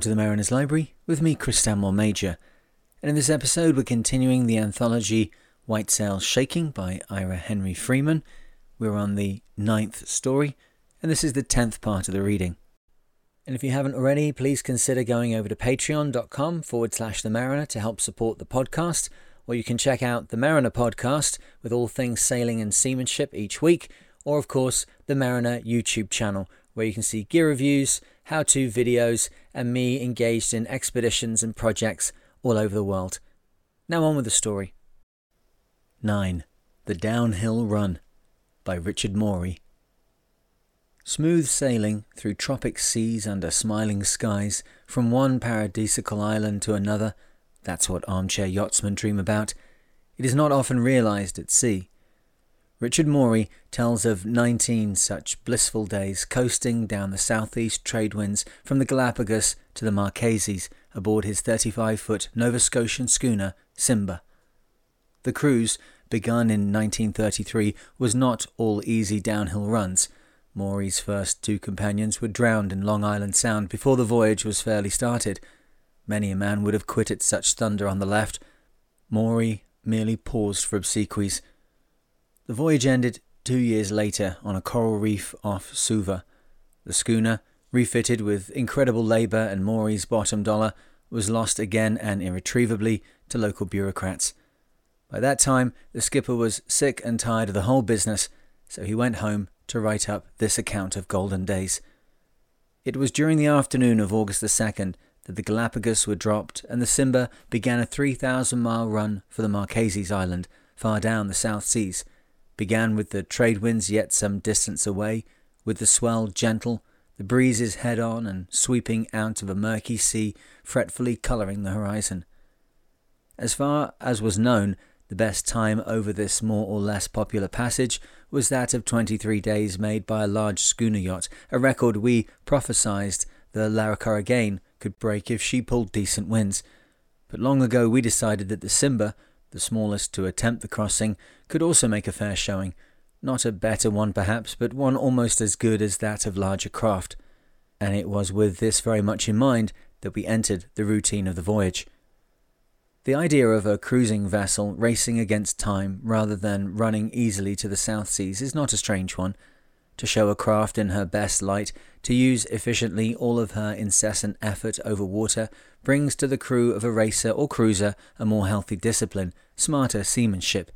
welcome to the Mariner's Library with me, Chris Stanmore Major. And in this episode, we're continuing the anthology White Sails Shaking by Ira Henry Freeman. We're on the ninth story, and this is the tenth part of the reading. And if you haven't already, please consider going over to patreon.com forward slash the mariner to help support the podcast, or you can check out the Mariner podcast with all things sailing and seamanship each week, or of course, the Mariner YouTube channel, where you can see gear reviews, how to videos, and me engaged in expeditions and projects all over the world. Now on with the story. 9. The Downhill Run by Richard Maury. Smooth sailing through tropic seas under smiling skies from one paradisical island to another, that's what armchair yachtsmen dream about. It is not often realized at sea. Richard Maury tells of 19 such blissful days coasting down the southeast trade winds from the Galapagos to the Marquesas aboard his 35 foot Nova Scotian schooner Cimba. The cruise, begun in 1933, was not all easy downhill runs. Maury's first two companions were drowned in Long Island Sound before the voyage was fairly started. Many a man would have quit at such thunder on the left. Maury merely paused for obsequies the voyage ended two years later on a coral reef off Suva. The schooner, refitted with incredible labour and Maury's bottom dollar, was lost again and irretrievably to local bureaucrats. By that time, the skipper was sick and tired of the whole business, so he went home to write up this account of golden days. It was during the afternoon of August the 2nd that the Galapagos were dropped and the Cimba began a 3,000 mile run for the Marquesas Island, far down the South Seas began with the trade winds yet some distance away, with the swell gentle, the breezes head on and sweeping out of a murky sea, fretfully colouring the horizon. As far as was known, the best time over this more or less popular passage was that of 23 days made by a large schooner yacht, a record we prophesied the Laracor again could break if she pulled decent winds. But long ago we decided that the Cimba the smallest to attempt the crossing, could also make a fair showing. Not a better one, perhaps, but one almost as good as that of larger craft. And it was with this very much in mind that we entered the routine of the voyage. The idea of a cruising vessel racing against time rather than running easily to the South Seas is not a strange one to show a craft in her best light, to use efficiently all of her incessant effort over water, brings to the crew of a racer or cruiser a more healthy discipline, smarter seamanship.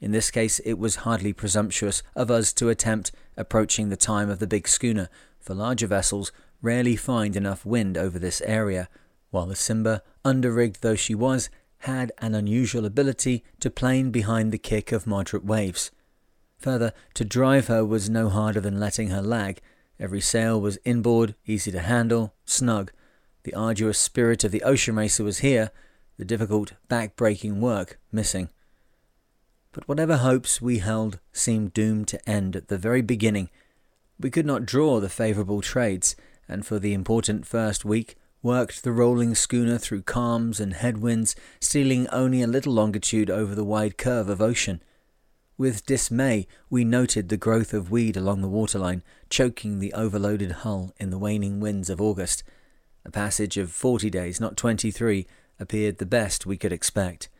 In this case, it was hardly presumptuous of us to attempt approaching the time of the big schooner, for larger vessels rarely find enough wind over this area, while the Cimba, under-rigged though she was, had an unusual ability to plane behind the kick of moderate waves. Further, to drive her was no harder than letting her lag. Every sail was inboard, easy to handle, snug. The arduous spirit of the ocean racer was here, the difficult, back-breaking work missing. But whatever hopes we held seemed doomed to end at the very beginning. We could not draw the favourable trades, and for the important first week worked the rolling schooner through calms and headwinds, stealing only a little longitude over the wide curve of ocean. With dismay, we noted the growth of weed along the waterline, choking the overloaded hull in the waning winds of August. A passage of forty days, not twenty three, appeared the best we could expect.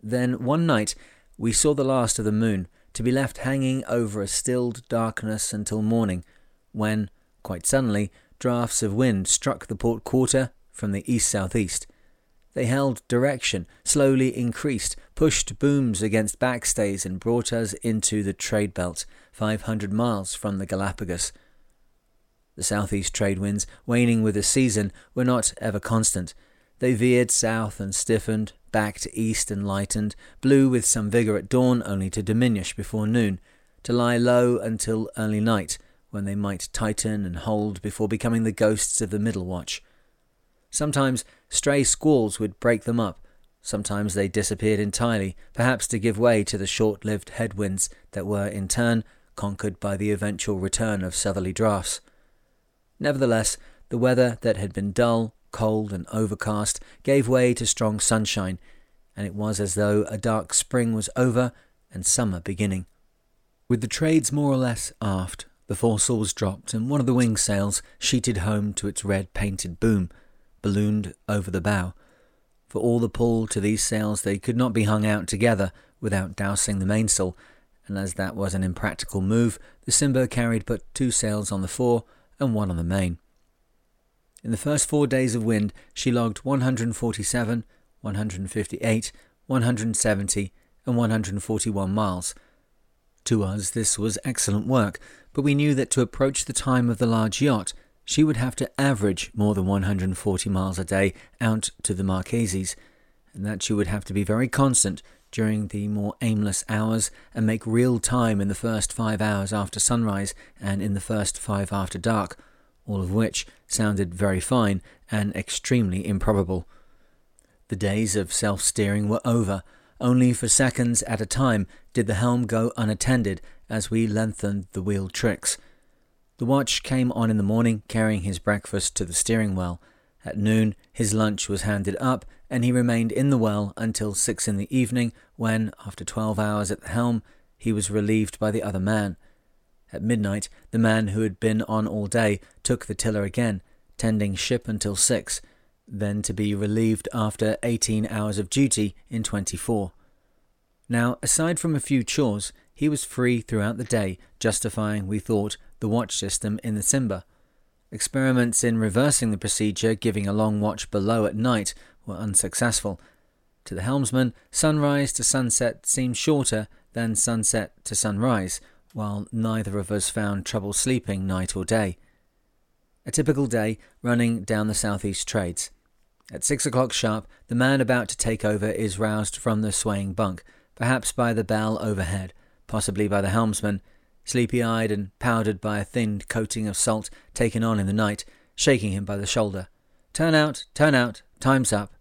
Then one night we saw the last of the moon, to be left hanging over a stilled darkness until morning, when, quite suddenly, draughts of wind struck the port quarter from the east southeast. They held direction, slowly increased, pushed booms against backstays, and brought us into the trade belt, 500 miles from the Galapagos. The southeast trade winds, waning with the season, were not ever constant. They veered south and stiffened, back to east and lightened, blew with some vigour at dawn only to diminish before noon, to lie low until early night, when they might tighten and hold before becoming the ghosts of the middle watch. Sometimes stray squalls would break them up. Sometimes they disappeared entirely, perhaps to give way to the short lived headwinds that were, in turn, conquered by the eventual return of southerly draughts. Nevertheless, the weather that had been dull, cold, and overcast gave way to strong sunshine, and it was as though a dark spring was over and summer beginning. With the trades more or less aft, The foresail was dropped, and one of the wing sails sheeted home to its red painted boom, ballooned over the bow. For all the pull to these sails, they could not be hung out together without dousing the mainsail, and as that was an impractical move, the Cimba carried but two sails on the fore and one on the main. In the first four days of wind, she logged 147, 158, 170, and 141 miles. To us, this was excellent work, but we knew that to approach the time of the large yacht, she would have to average more than 140 miles a day out to the Marquesas, and that she would have to be very constant during the more aimless hours and make real time in the first five hours after sunrise and in the first five after dark, all of which sounded very fine and extremely improbable. The days of self steering were over. Only for seconds at a time did the helm go unattended as we lengthened the wheel tricks. The watch came on in the morning carrying his breakfast to the steering well. At noon, his lunch was handed up, and he remained in the well until six in the evening, when, after twelve hours at the helm, he was relieved by the other man. At midnight, the man who had been on all day took the tiller again, tending ship until six, then to be relieved after eighteen hours of duty in twenty four. Now, aside from a few chores, he was free throughout the day, justifying, we thought, the watch system in the Cimba. Experiments in reversing the procedure, giving a long watch below at night, were unsuccessful. To the helmsman, sunrise to sunset seemed shorter than sunset to sunrise, while neither of us found trouble sleeping night or day. A typical day running down the southeast trades. At six o'clock sharp, the man about to take over is roused from the swaying bunk, perhaps by the bell overhead, possibly by the helmsman, sleepy eyed and powdered by a thin coating of salt taken on in the night, shaking him by the shoulder. Turn out, turn out, time's up.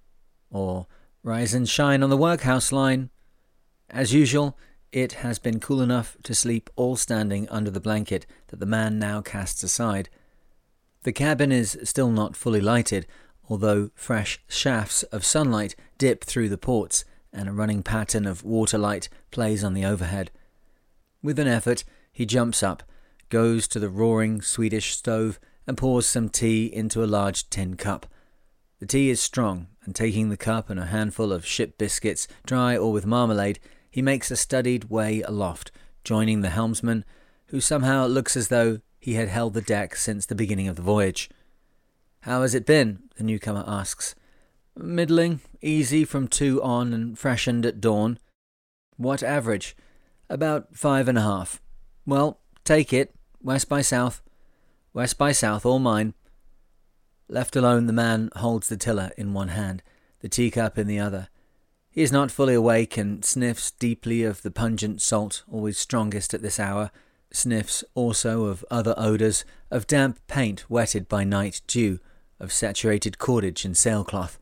Or, rise and shine on the workhouse line. As usual, it has been cool enough to sleep all standing under the blanket that the man now casts aside. The cabin is still not fully lighted, although fresh shafts of sunlight dip through the ports and a running pattern of water light plays on the overhead. With an effort, he jumps up, goes to the roaring Swedish stove, and pours some tea into a large tin cup. The tea is strong, and taking the cup and a handful of ship biscuits, dry or with marmalade, he makes a studied way aloft, joining the helmsman, who somehow looks as though he had held the deck since the beginning of the voyage. How has it been? the newcomer asks. Middling, easy from two on and freshened at dawn. What average? About five and a half. Well, take it. West by south. West by south, all mine. Left alone, the man holds the tiller in one hand, the teacup in the other. He is not fully awake and sniffs deeply of the pungent salt, always strongest at this hour, sniffs also of other odours, of damp paint wetted by night dew, of saturated cordage and sailcloth.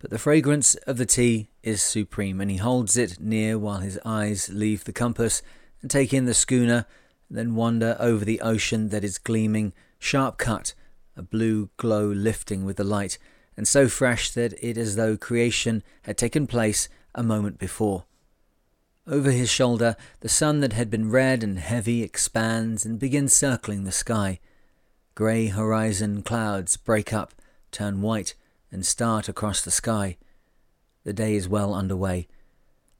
But the fragrance of the tea is supreme, and he holds it near while his eyes leave the compass and take in the schooner, then wander over the ocean that is gleaming, sharp cut, a blue glow lifting with the light, and so fresh that it is as though creation had taken place a moment before. Over his shoulder, the sun that had been red and heavy expands and begins circling the sky. Grey horizon clouds break up, turn white, and start across the sky. The day is well under way.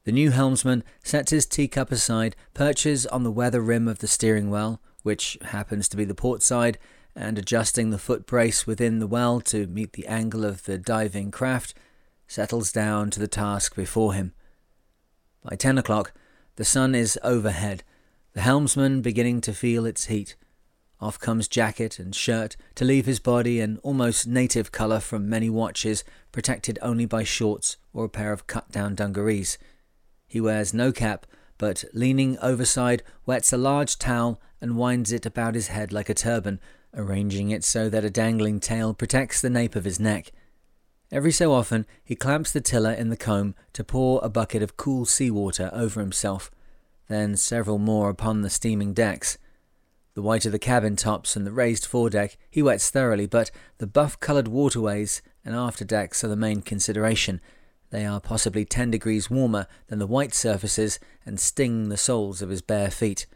The new helmsman sets his teacup aside, perches on the weather rim of the steering well, which happens to be the port side, and adjusting the foot brace within the well to meet the angle of the diving craft, settles down to the task before him. By ten o'clock, the sun is overhead, the helmsman beginning to feel its heat. Off comes jacket and shirt to leave his body an almost native colour from many watches, protected only by shorts or a pair of cut down dungarees. He wears no cap, but leaning overside, wets a large towel and winds it about his head like a turban, arranging it so that a dangling tail protects the nape of his neck. Every so often, he clamps the tiller in the comb to pour a bucket of cool sea water over himself, then several more upon the steaming decks. The white of the cabin tops and the raised foredeck he wets thoroughly, but the buff coloured waterways and after decks are the main consideration, they are possibly 10 degrees warmer than the white surfaces and sting the soles of his bare feet.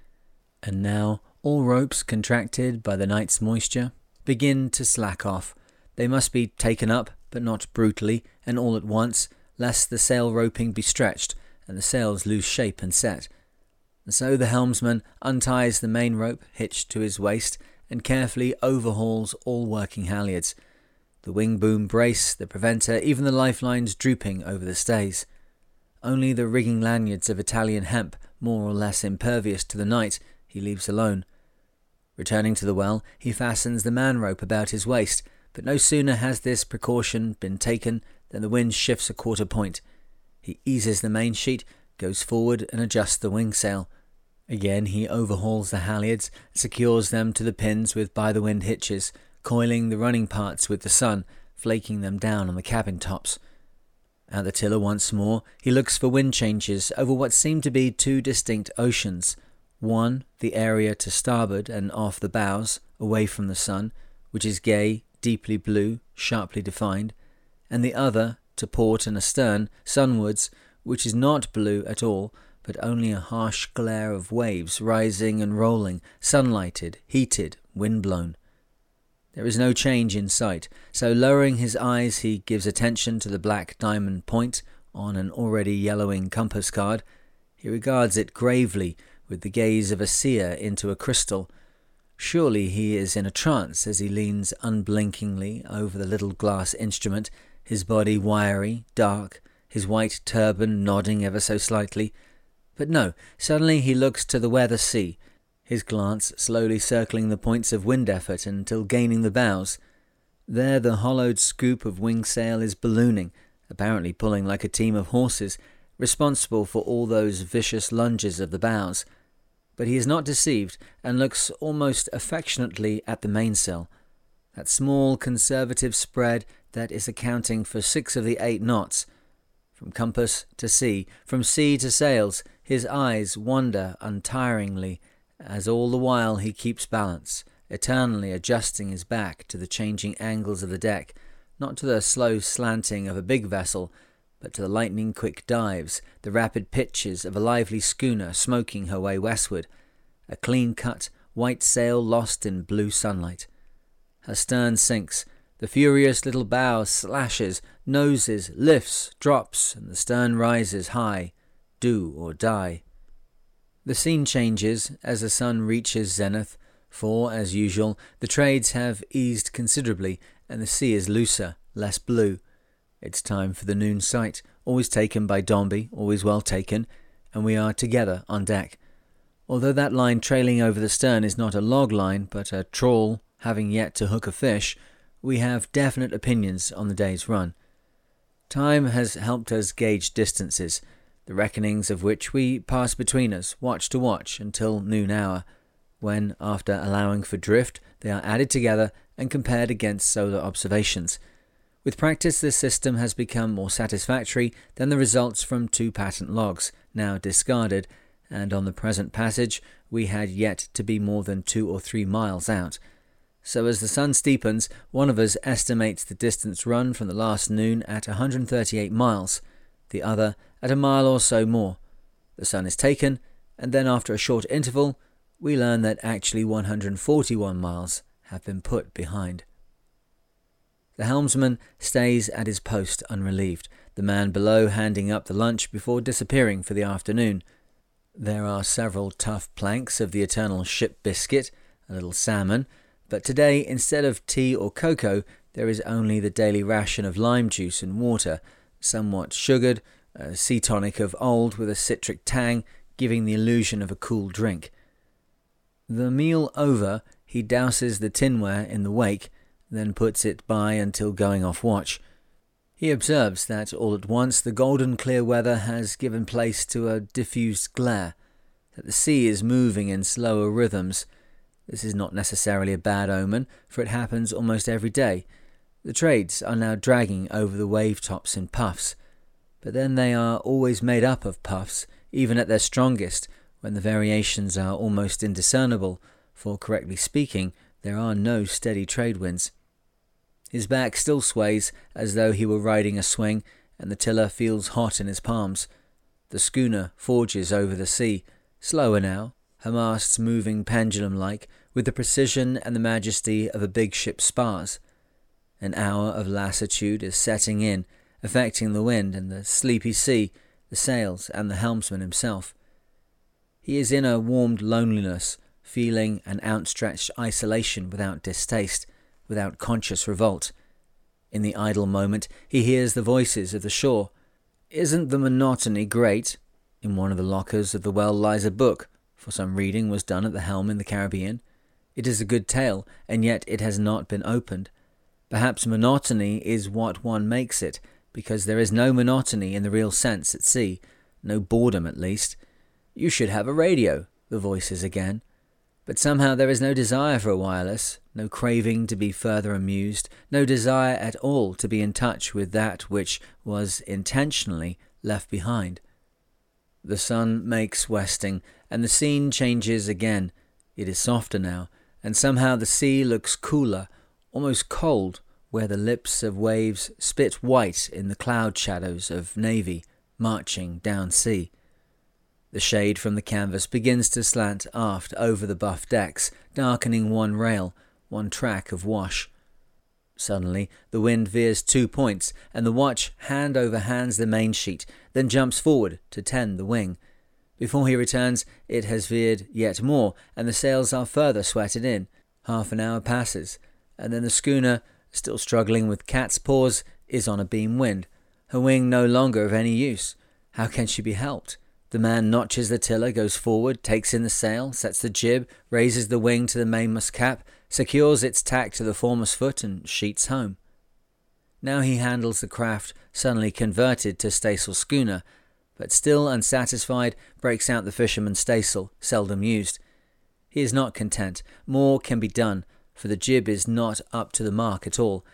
And now All ropes contracted by the night's moisture begin to slack off. They must be taken up, but not brutally and all at once, lest the sail roping be stretched and the sails lose shape and set. And so the helmsman unties the main rope hitched to his waist and carefully overhauls all working halyards. The wing boom brace, the preventer, even the lifelines drooping over the stays. Only the rigging lanyards of Italian hemp, more or less impervious to the night, he leaves alone. Returning to the well, he fastens the man rope about his waist, but no sooner has this precaution been taken than the wind shifts a quarter point. He eases the main sheet, goes forward, and adjusts the wing sail. Again he overhauls the halyards, secures them to the pins with by the wind hitches, coiling the running parts with the sun, flaking them down on the cabin tops. At the tiller once more, he looks for wind changes over what seem to be two distinct oceans. One, the area to starboard and off the bows, away from the sun, which is gay, deeply blue, sharply defined, and the other, to port and astern, sunwards, which is not blue at all, but only a harsh glare of waves rising and rolling, sunlighted, heated, wind-blown. There is no change in sight, so lowering his eyes he gives attention to the black diamond point on an already yellowing compass card. He regards it gravely, with the gaze of a seer into a crystal. Surely he is in a trance as he leans unblinkingly over the little glass instrument, his body wiry, dark, his white turban nodding ever so slightly, but no, suddenly he looks to the weather sea, his glance slowly circling the points of wind effort until gaining the bows. There the hollowed scoop of wing sail is ballooning, apparently pulling like a team of horses, responsible for all those vicious lunges of the bows. But he is not deceived, and looks almost affectionately at the mainsail, that small conservative spread that is accounting for six of the eight knots. From compass to sea, from sea to sails, his eyes wander untiringly, as all the while he keeps balance, eternally adjusting his back to the changing angles of the deck, not to the slow slanting of a big vessel, but to the lightning quick dives, the rapid pitches of a lively schooner smoking her way westward, a clean cut, white sail lost in blue sunlight. Her stern sinks, the furious little bow slashes, noses, lifts, drops, and the stern rises high, do or die. The scene changes as the sun reaches zenith, for, as usual, the trades have eased considerably and the sea is looser, less blue. It's time for the noon sight, always taken by Dombey, always well taken, and we are together on deck. Although that line trailing over the stern is not a log line, but a trawl having yet to hook a fish, we have definite opinions on the day's run. Time has helped us gauge distances, the reckonings of which we pass between us, watch to watch, until noon hour, when, after allowing for drift, they are added together and compared against solar observations. With practice, this system has become more satisfactory than the results from two patent logs, now discarded, and on the present passage we had yet to be more than two or three miles out. So as the sun steepens, one of us estimates the distance run from the last noon at 138 miles, the other at a mile or so more. The sun is taken, and then after a short interval, we learn that actually 141 miles have been put behind. The helmsman stays at his post unrelieved, the man below handing up the lunch before disappearing for the afternoon. There are several tough planks of the eternal ship biscuit, a little salmon, but today, instead of tea or cocoa, there is only the daily ration of lime juice and water, somewhat sugared, a sea tonic of old with a citric tang, giving the illusion of a cool drink. The meal over, he douses the tinware in the wake, then puts it by until going off watch. He observes that all at once the golden clear weather has given place to a diffused glare, that the sea is moving in slower rhythms. This is not necessarily a bad omen, for it happens almost every day. The trades are now dragging over the wave tops in puffs, but then they are always made up of puffs, even at their strongest, when the variations are almost indiscernible, for correctly speaking, there are no steady trade winds. His back still sways as though he were riding a swing, and the tiller feels hot in his palms. The schooner forges over the sea, slower now, her masts moving pendulum like with the precision and the majesty of a big ship's spars. An hour of lassitude is setting in, affecting the wind and the sleepy sea, the sails, and the helmsman himself. He is in a warmed loneliness, feeling an outstretched isolation without distaste, without conscious revolt. In the idle moment, he hears the voices of the shore. Isn't the monotony great? In one of the lockers of the well lies a book, for some reading was done at the helm in the Caribbean. It is a good tale, and yet it has not been opened. Perhaps monotony is what one makes it, because there is no monotony in the real sense at sea, no boredom at least. You should have a radio, the voices again. But somehow there is no desire for a wireless, no craving to be further amused, no desire at all to be in touch with that which was intentionally left behind. The sun makes westing, and the scene changes again. It is softer now, and somehow the sea looks cooler, almost cold, where the lips of waves spit white in the cloud shadows of navy marching down sea. The shade from the canvas begins to slant aft over the buff decks, darkening one rail, one track of wash. Suddenly, the wind veers two points, and the watch hand over hands the main sheet, then jumps forward to tend the wing. Before he returns, it has veered yet more, and the sails are further sweated in. Half an hour passes, and then the schooner, still struggling with cat's paws, is on a beam wind, her wing no longer of any use. How can she be helped? The man notches the tiller, goes forward, takes in the sail, sets the jib, raises the wing to the mainmast cap, secures its tack to the foremast foot, and sheets home. Now he handles the craft, suddenly converted to staysail schooner, but still unsatisfied, breaks out the fisherman's staysail, seldom used. He is not content. More can be done, for the jib is not up to the mark at all.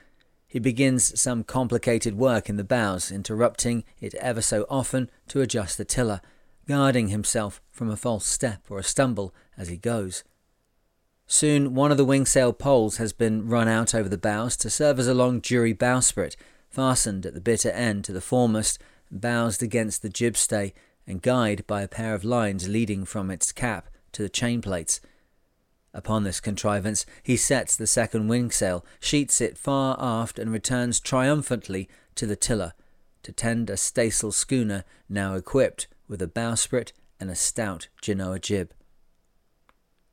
He begins some complicated work in the bows, interrupting it ever so often to adjust the tiller, guarding himself from a false step or a stumble as he goes. Soon one of the wingsail poles has been run out over the bows to serve as a long jury bowsprit, fastened at the bitter end to the foremast bowsed against the jibstay and guyed by a pair of lines leading from its cap to the chain plates. Upon this contrivance, he sets the second wingsail, sheets it far aft, and returns triumphantly to the tiller to tend a staysail schooner now equipped with a bowsprit and a stout Genoa jib.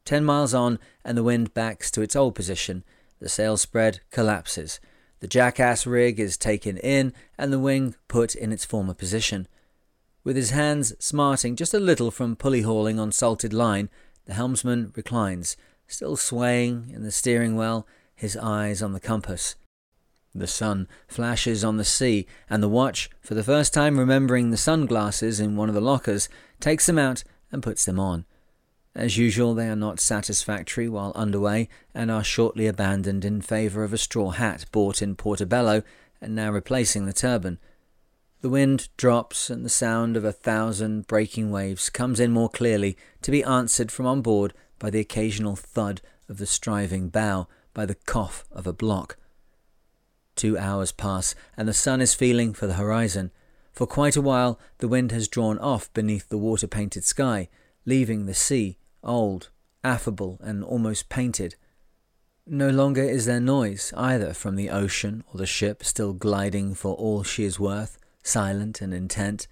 Ten miles on, and the wind backs to its old position. The sail spread collapses. The jackass rig is taken in and the wing put in its former position. With his hands smarting just a little from pulley hauling on salted line, the helmsman reclines, still swaying in the steering wheel, his eyes on the compass. The sun flashes on the sea, and the watch, for the first time remembering the sunglasses in one of the lockers, takes them out and puts them on. As usual, they are not satisfactory while underway and are shortly abandoned in favour of a straw hat bought in Portobello and now replacing the turban. The wind drops and the sound of a thousand breaking waves comes in more clearly to be answered from on board by the occasional thud of the striving bow, by the cough of a block. Two hours pass and the sun is feeling for the horizon. For quite a while the wind has drawn off beneath the water painted sky, leaving the sea old, affable, and almost painted. No longer is there noise either from the ocean or the ship still gliding for all she is worth, silent and intent.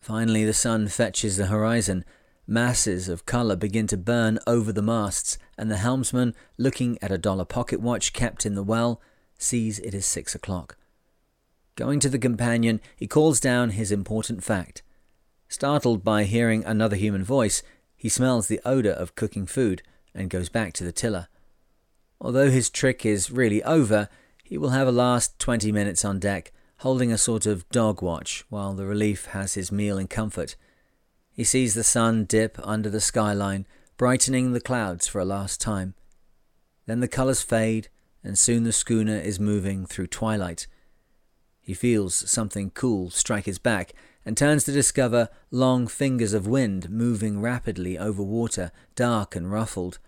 Finally, the sun fetches the horizon. Masses of colour begin to burn over the masts, and the helmsman, looking at a dollar pocket watch kept in the well, sees it is six o'clock. Going to the companion, he calls down his important fact. Startled by hearing another human voice, he smells the odour of cooking food and goes back to the tiller. Although his trick is really over, he will have a last 20 minutes on deck, holding a sort of dog watch while the relief has his meal in comfort. He sees the sun dip under the skyline, brightening the clouds for a last time. Then the colours fade, and soon the schooner is moving through twilight. He feels something cool strike his back and turns to discover long fingers of wind moving rapidly over water, dark and ruffled.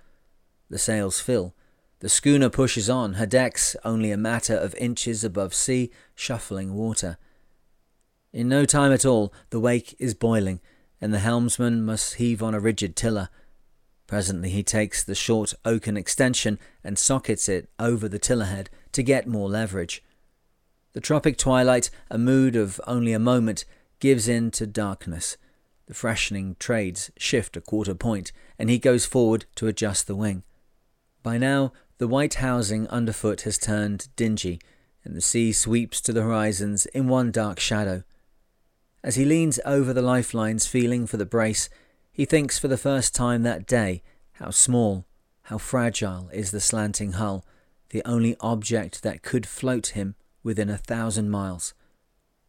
The sails fill. The schooner pushes on, her decks only a matter of inches above sea, shuffling water. In no time at all, the wake is boiling, and the helmsman must heave on a rigid tiller. Presently he takes the short oaken extension and sockets it over the tiller-head to get more leverage. The tropic twilight, a mood of only a moment, gives in to darkness. The freshening trades shift a quarter point, and he goes forward to adjust the wing. By now, the white housing underfoot has turned dingy, and the sea sweeps to the horizons in one dark shadow. As he leans over the lifelines, feeling for the brace, he thinks for the first time that day how small, how fragile is the slanting hull, the only object that could float him within a thousand miles.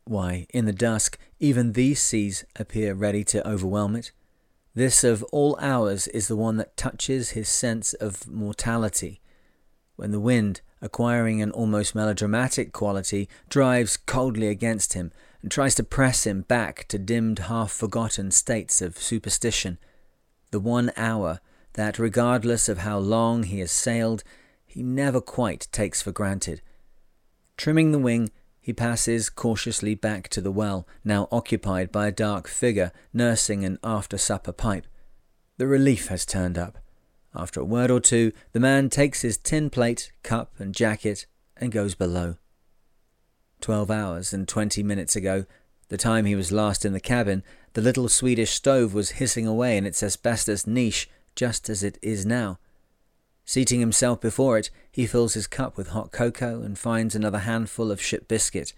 Why, in the dusk, even these seas appear ready to overwhelm it. This of all hours is the one that touches his sense of mortality. When the wind, acquiring an almost melodramatic quality, drives coldly against him, and tries to press him back to dimmed, half forgotten states of superstition. The one hour that, regardless of how long he has sailed, he never quite takes for granted. Trimming the wing, he passes cautiously back to the well, now occupied by a dark figure nursing an after supper pipe. The relief has turned up. After a word or two, the man takes his tin plate, cup, and jacket and goes below. Twelve hours and twenty minutes ago, the time he was last in the cabin, the little Swedish stove was hissing away in its asbestos niche just as it is now. Seating himself before it, he fills his cup with hot cocoa and finds another handful of ship biscuit.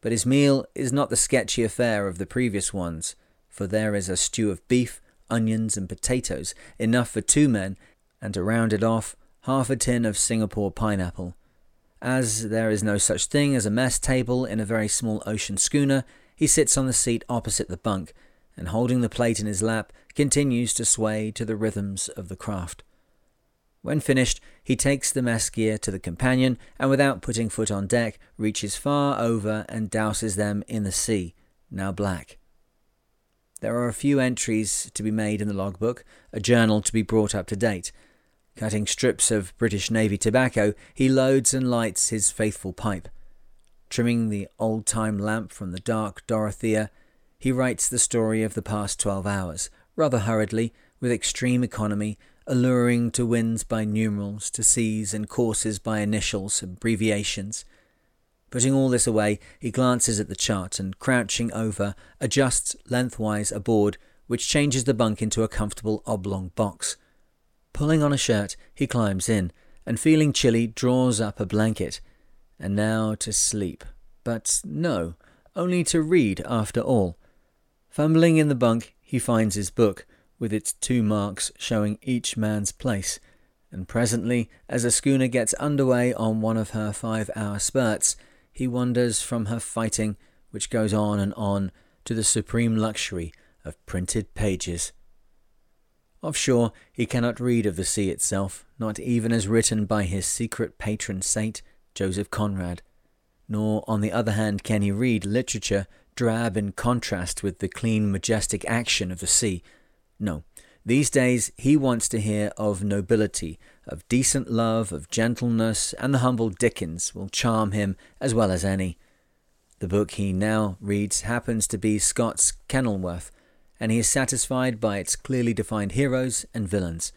But his meal is not the sketchy affair of the previous ones, for there is a stew of beef, onions, and potatoes, enough for two men, and to round it off, half a tin of Singapore pineapple. As there is no such thing as a mess table in a very small ocean schooner, he sits on the seat opposite the bunk, and holding the plate in his lap, continues to sway to the rhythms of the craft. When finished, he takes the mess gear to the companion, and without putting foot on deck, reaches far over and douses them in the sea, now black. There are a few entries to be made in the logbook, a journal to be brought up to date, Cutting strips of British Navy tobacco, he loads and lights his faithful pipe. Trimming the old time lamp from the dark Dorothea, he writes the story of the past twelve hours, rather hurriedly, with extreme economy, alluring to winds by numerals, to seas and courses by initials, abbreviations. Putting all this away, he glances at the chart and, crouching over, adjusts lengthwise a board which changes the bunk into a comfortable oblong box. Pulling on a shirt, he climbs in, and feeling chilly, draws up a blanket. And now to sleep. But no, only to read after all. Fumbling in the bunk, he finds his book, with its two marks showing each man's place. And presently, as a schooner gets underway on one of her five hour spurts, he wanders from her fighting, which goes on and on, to the supreme luxury of printed pages. Offshore, he cannot read of the sea itself, not even as written by his secret patron saint, Joseph Conrad. Nor, on the other hand, can he read literature drab in contrast with the clean, majestic action of the sea. No, these days he wants to hear of nobility, of decent love, of gentleness, and the humble Dickens will charm him as well as any. The book he now reads happens to be Scott's Kenilworth, and he is satisfied by its clearly defined heroes and villains.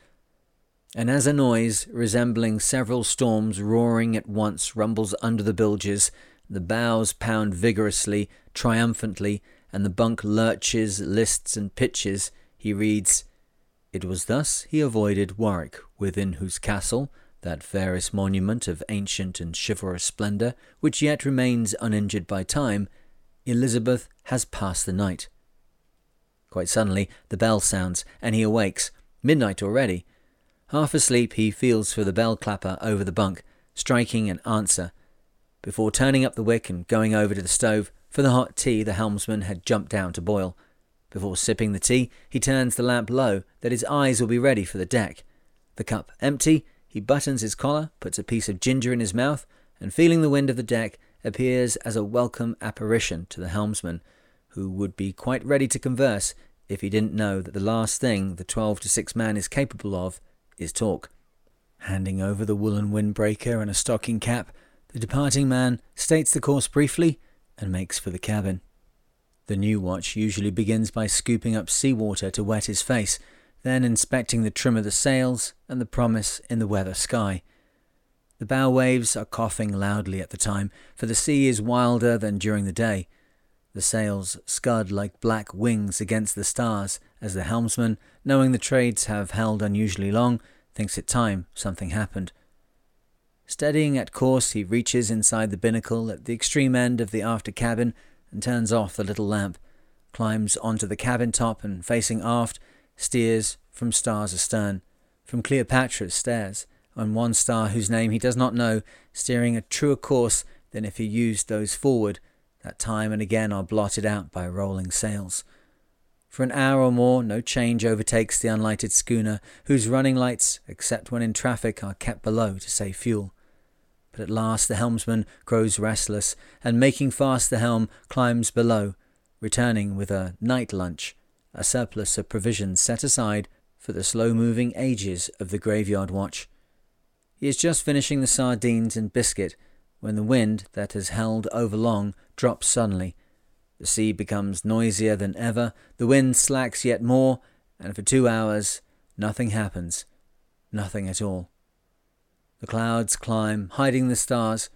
And as a noise resembling several storms roaring at once rumbles under the bilges, the bows pound vigorously, triumphantly, and the bunk lurches, lists, and pitches, he reads, It was thus he avoided Warwick, within whose castle, that fairest monument of ancient and chivalrous splendour, which yet remains uninjured by time, Elizabeth has passed the night. Quite suddenly, the bell sounds, and he awakes. Midnight already. Half asleep, he feels for the bell clapper over the bunk, striking an answer. Before turning up the wick and going over to the stove for the hot tea the helmsman had jumped down to boil. Before sipping the tea, he turns the lamp low that his eyes will be ready for the deck. The cup empty, he buttons his collar, puts a piece of ginger in his mouth, and feeling the wind of the deck, appears as a welcome apparition to the helmsman, who would be quite ready to converse if he didn't know that the last thing the 12 to 6 man is capable of is talk. Handing over the woolen windbreaker and a stocking cap, the departing man states the course briefly and makes for the cabin. The new watch usually begins by scooping up seawater to wet his face, then inspecting the trim of the sails and the promise in the weather sky. The bow waves are coughing loudly at the time, for the sea is wilder than during the day. The sails scud like black wings against the stars as the helmsman, knowing the trades have held unusually long, thinks it time something happened. Steadying at course, he reaches inside the binnacle at the extreme end of the after cabin and turns off the little lamp, climbs onto the cabin top and facing aft, steers from stars astern, from Cleopatra's stairs, on one star whose name he does not know, steering a truer course than if he used those forward, that time and again are blotted out by rolling sails. For an hour or more, no change overtakes the unlighted schooner, whose running lights, except when in traffic, are kept below to save fuel. But at last the helmsman grows restless, and making fast the helm, climbs below, returning with a night lunch, a surplus of provisions set aside for the slow moving ages of the graveyard watch. He is just finishing the sardines and biscuit when the wind that has held over long drops suddenly. The sea becomes noisier than ever, the wind slacks yet more, and for two hours nothing happens. Nothing at all. The clouds climb, hiding the stars.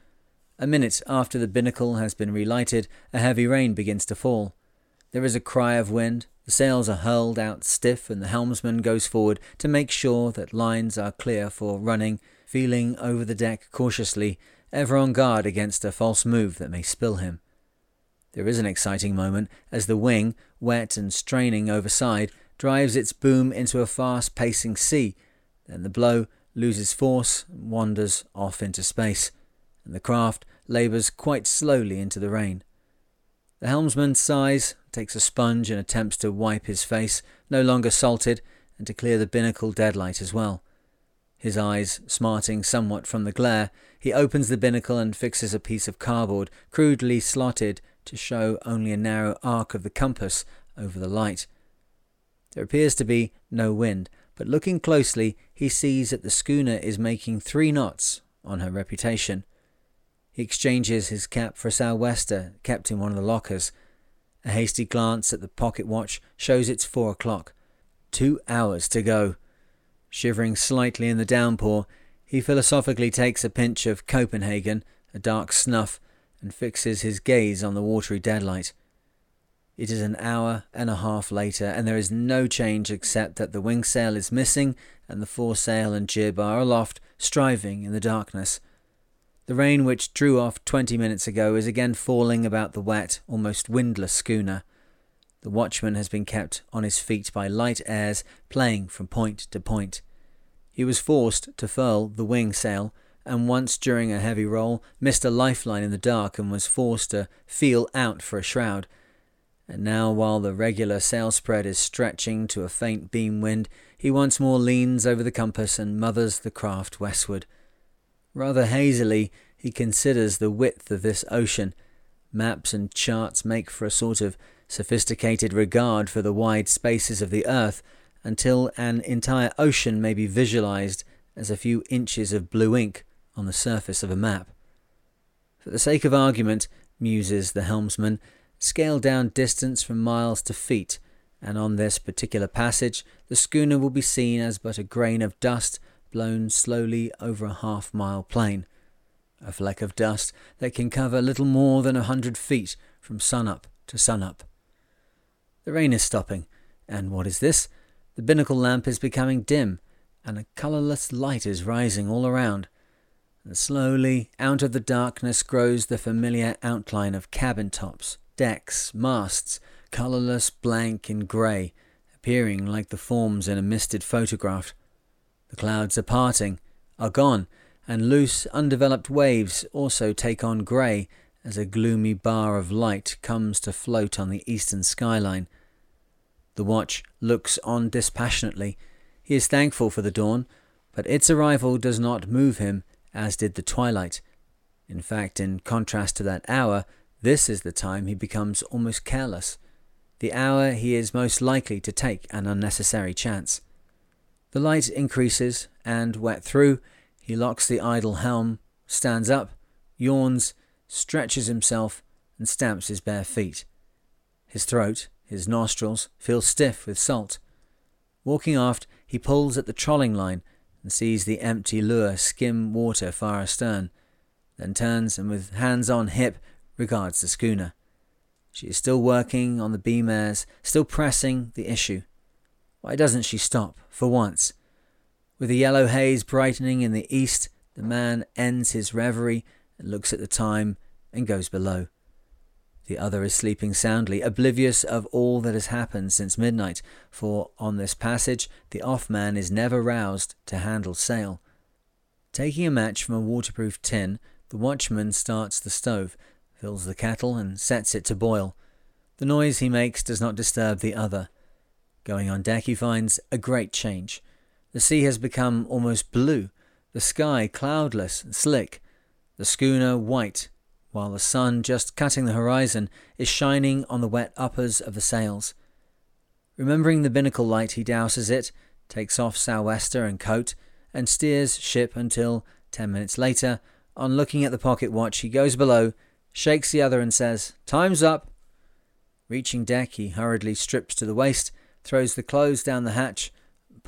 A minute after the binnacle has been relighted, a heavy rain begins to fall. There is a cry of wind, the sails are hurled out stiff, and the helmsman goes forward to make sure that lines are clear for running, feeling over the deck cautiously, ever on guard against a false move that may spill him. There is an exciting moment as the wing, wet and straining overside, drives its boom into a fast pacing sea. Then the blow loses force and wanders off into space, and the craft labours quite slowly into the rain. The helmsman sighs, takes a sponge and attempts to wipe his face, no longer salted, and to clear the binnacle deadlight as well. His eyes smarting somewhat from the glare, he opens the binnacle and fixes a piece of cardboard, crudely slotted to show only a narrow arc of the compass over the light. There appears to be no wind, but looking closely, he sees that the schooner is making three knots on her reputation. He exchanges his cap for a sou'wester kept in one of the lockers. A hasty glance at the pocket watch shows it's four o'clock. Two hours to go. Shivering slightly in the downpour, he philosophically takes a pinch of Copenhagen, a dark snuff, and fixes his gaze on the watery deadlight. It is an hour and a half later, and there is no change except that the wingsail is missing and the foresail and jib are aloft, striving in the darkness. The rain which drew off twenty minutes ago is again falling about the wet, almost windless schooner. The watchman has been kept on his feet by light airs playing from point to point. He was forced to furl the wing sail, and once during a heavy roll missed a lifeline in the dark and was forced to feel out for a shroud. And now, while the regular sail spread is stretching to a faint beam wind, he once more leans over the compass and mothers the craft westward. Rather hazily, he considers the width of this ocean. Maps and charts make for a sort of sophisticated regard for the wide spaces of the earth until an entire ocean may be visualized as a few inches of blue ink on the surface of a map. For the sake of argument, muses the helmsman, scale down distance from miles to feet, and on this particular passage the schooner will be seen as but a grain of dust blown slowly over a half mile plain, a fleck of dust that can cover little more than a hundred feet from sun-up to sun-up. The rain is stopping, and what is this? The binnacle lamp is becoming dim, and a colourless light is rising all around. And slowly, out of the darkness, grows the familiar outline of cabin tops, decks, masts, colourless, blank, and grey, appearing like the forms in a misted photograph. The clouds are parting, are gone, and loose, undeveloped waves also take on grey as a gloomy bar of light comes to float on the eastern skyline. The watch looks on dispassionately. He is thankful for the dawn, but its arrival does not move him as did the twilight. In fact, in contrast to that hour, this is the time he becomes almost careless, the hour he is most likely to take an unnecessary chance. The light increases, and, wet through, he locks the idle helm, stands up, yawns, stretches himself, and stamps his bare feet. His throat, his nostrils, feel stiff with salt. Walking aft, he pulls at the trolling line and sees the empty lure skim water far astern, then turns and with hands on hip regards the schooner. She is still working on the beam airs, still pressing the issue. Why doesn't she stop, for once? With the yellow haze brightening in the east, the man ends his reverie and looks at the time and goes below. The other is sleeping soundly, oblivious of all that has happened since midnight, for on this passage the off man is never roused to handle sail. Taking a match from a waterproof tin, the watchman starts the stove, fills the kettle, and sets it to boil. The noise he makes does not disturb the other. Going on deck, he finds a great change. The sea has become almost blue, the sky cloudless and slick, the schooner white while the sun, just cutting the horizon, is shining on the wet uppers of the sails. Remembering the binnacle light, he douses it, takes off sou'wester and coat, and steers ship until, ten minutes later, on looking at the pocket watch, he goes below, shakes the other, and says, Time's up. Reaching deck, he hurriedly strips to the waist, throws the clothes down the hatch,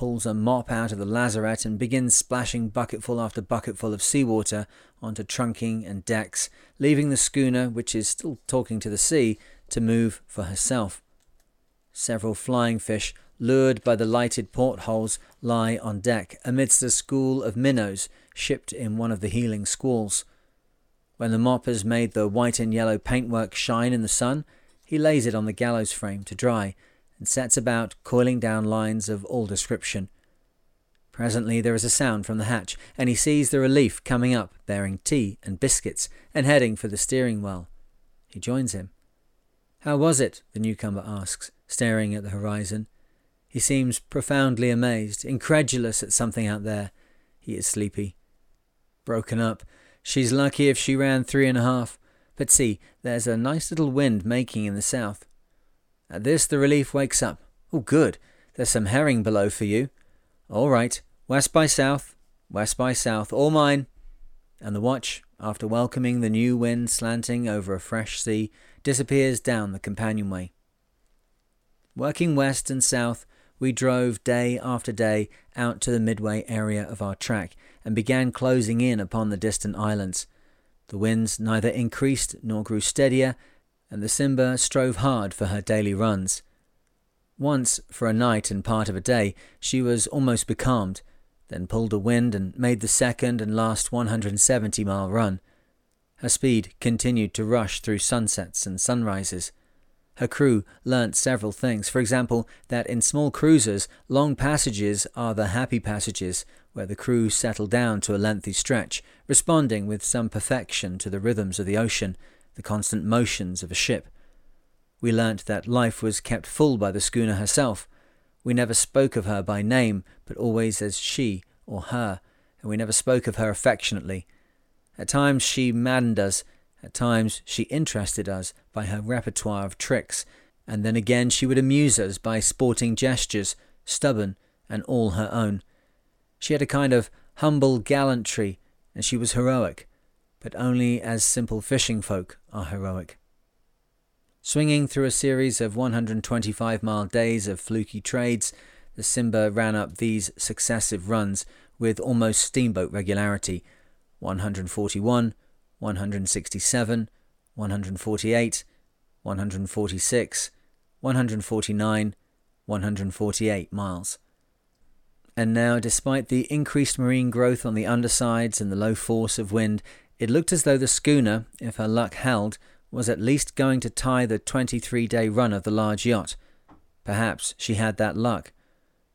pulls a mop out of the lazarette and begins splashing bucketful after bucketful of seawater onto trunking and decks, leaving the schooner, which is still talking to the sea, to move for herself. Several flying fish, lured by the lighted portholes, lie on deck amidst a school of minnows shipped in one of the heeling squalls. When the mop has made the white and yellow paintwork shine in the sun, he lays it on the gallows frame to dry and sets about coiling down lines of all description. Presently there is a sound from the hatch, and he sees the relief coming up, bearing tea and biscuits, and heading for the steering well. He joins him. How was it? the newcomer asks, staring at the horizon. He seems profoundly amazed, incredulous at something out there. He is sleepy. Broken up. She's lucky if she ran three and a half. But see, there's a nice little wind making in the south. At this, the relief wakes up. Oh, good. There's some herring below for you. All right. West by south. West by south. All mine. And the watch, after welcoming the new wind slanting over a fresh sea, disappears down the companionway. Working west and south, we drove day after day out to the midway area of our track and began closing in upon the distant islands. The winds neither increased nor grew steadier, and the Cimba strove hard for her daily runs. Once, for a night and part of a day, she was almost becalmed, then pulled a wind and made the second and last 170 mile run. Her speed continued to rush through sunsets and sunrises. Her crew learnt several things. For example, that in small cruisers, long passages are the happy passages, where the crew settle down to a lengthy stretch, responding with some perfection to the rhythms of the ocean, the constant motions of a ship. We learnt that life was kept full by the schooner herself. We never spoke of her by name, but always as she or her, and we never spoke of her affectionately. At times she maddened us, at times she interested us by her repertoire of tricks, and then again she would amuse us by sporting gestures, stubborn and all her own. She had a kind of humble gallantry, and she was heroic but only as simple fishing folk are heroic. Swinging through a series of 125 mile days of fluky trades, the Cimba ran up these successive runs with almost steamboat regularity 141, 167, 148, 146, 149, 148 miles. And now, despite the increased marine growth on the undersides and the low force of wind, it looked as though the schooner, if her luck held, was at least going to tie the 23 day run of the large yacht. Perhaps she had that luck.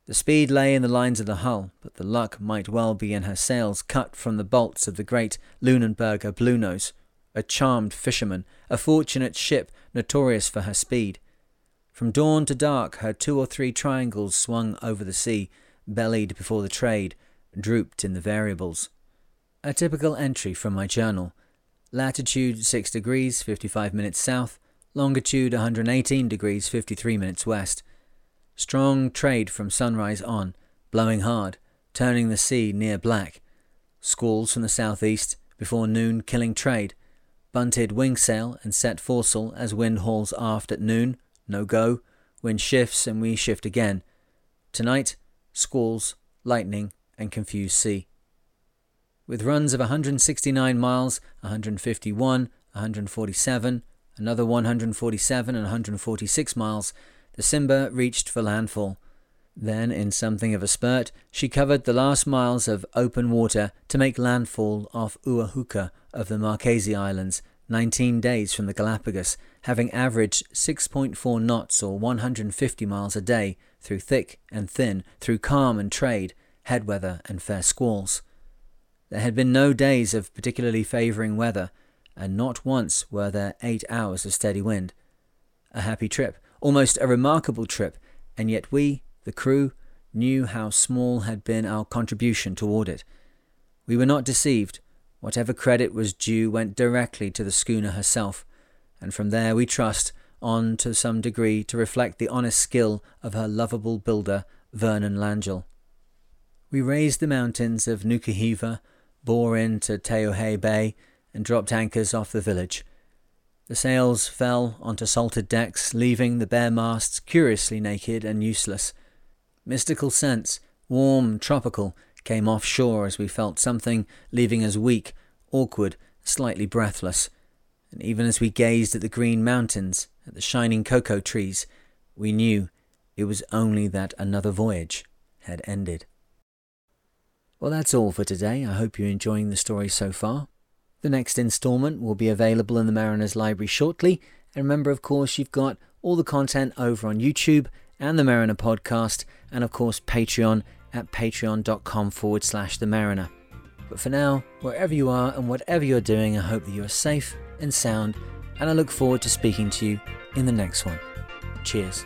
The speed lay in the lines of the hull, but the luck might well be in her sails cut from the bolts of the great Lunenburger Bluenose, a charmed fisherman, a fortunate ship notorious for her speed. From dawn to dark, her two or three triangles swung over the sea, bellied before the trade, drooped in the variables. A typical entry from my journal. Latitude 6 degrees 55 minutes south, longitude 118 degrees 53 minutes west. Strong trade from sunrise on, blowing hard, turning the sea near black. Squalls from the southeast, before noon killing trade. Bunted wingsail and set foresail as wind hauls aft at noon, no go. Wind shifts and we shift again. Tonight, squalls, lightning, and confused sea. With runs of 169 miles, 151, 147, another 147 and 146 miles, the Cimba reached for landfall. Then, in something of a spurt, she covered the last miles of open water to make landfall off Uahuka of the Marquesas Islands, 19 days from the Galapagos, having averaged 6.4 knots or 150 miles a day through thick and thin, through calm and trade, headweather and fair squalls. There had been no days of particularly favouring weather, and not once were there eight hours of steady wind. A happy trip, almost a remarkable trip, and yet we, the crew, knew how small had been our contribution toward it. We were not deceived. Whatever credit was due went directly to the schooner herself, and from there we trust on to some degree to reflect the honest skill of her lovable builder, Vernon Langell. We raised the mountains of Nukuhiva, bore into Taiohae Bay, and dropped anchors off the village. The sails fell onto salted decks, leaving the bare masts curiously naked and useless. Mystical scents, warm, tropical, came offshore as we felt something leaving us weak, awkward, slightly breathless. And even as we gazed at the green mountains, at the shining cocoa trees, we knew it was only that another voyage had ended. Well, that's all for today. I hope you're enjoying the story so far. The next instalment will be available in the Mariners Library shortly. And remember, of course, you've got all the content over on YouTube and the Mariner podcast, and of course, Patreon at patreon.com forward slash the Mariner. But for now, wherever you are and whatever you're doing, I hope that you are safe and sound, and I look forward to speaking to you in the next one. Cheers.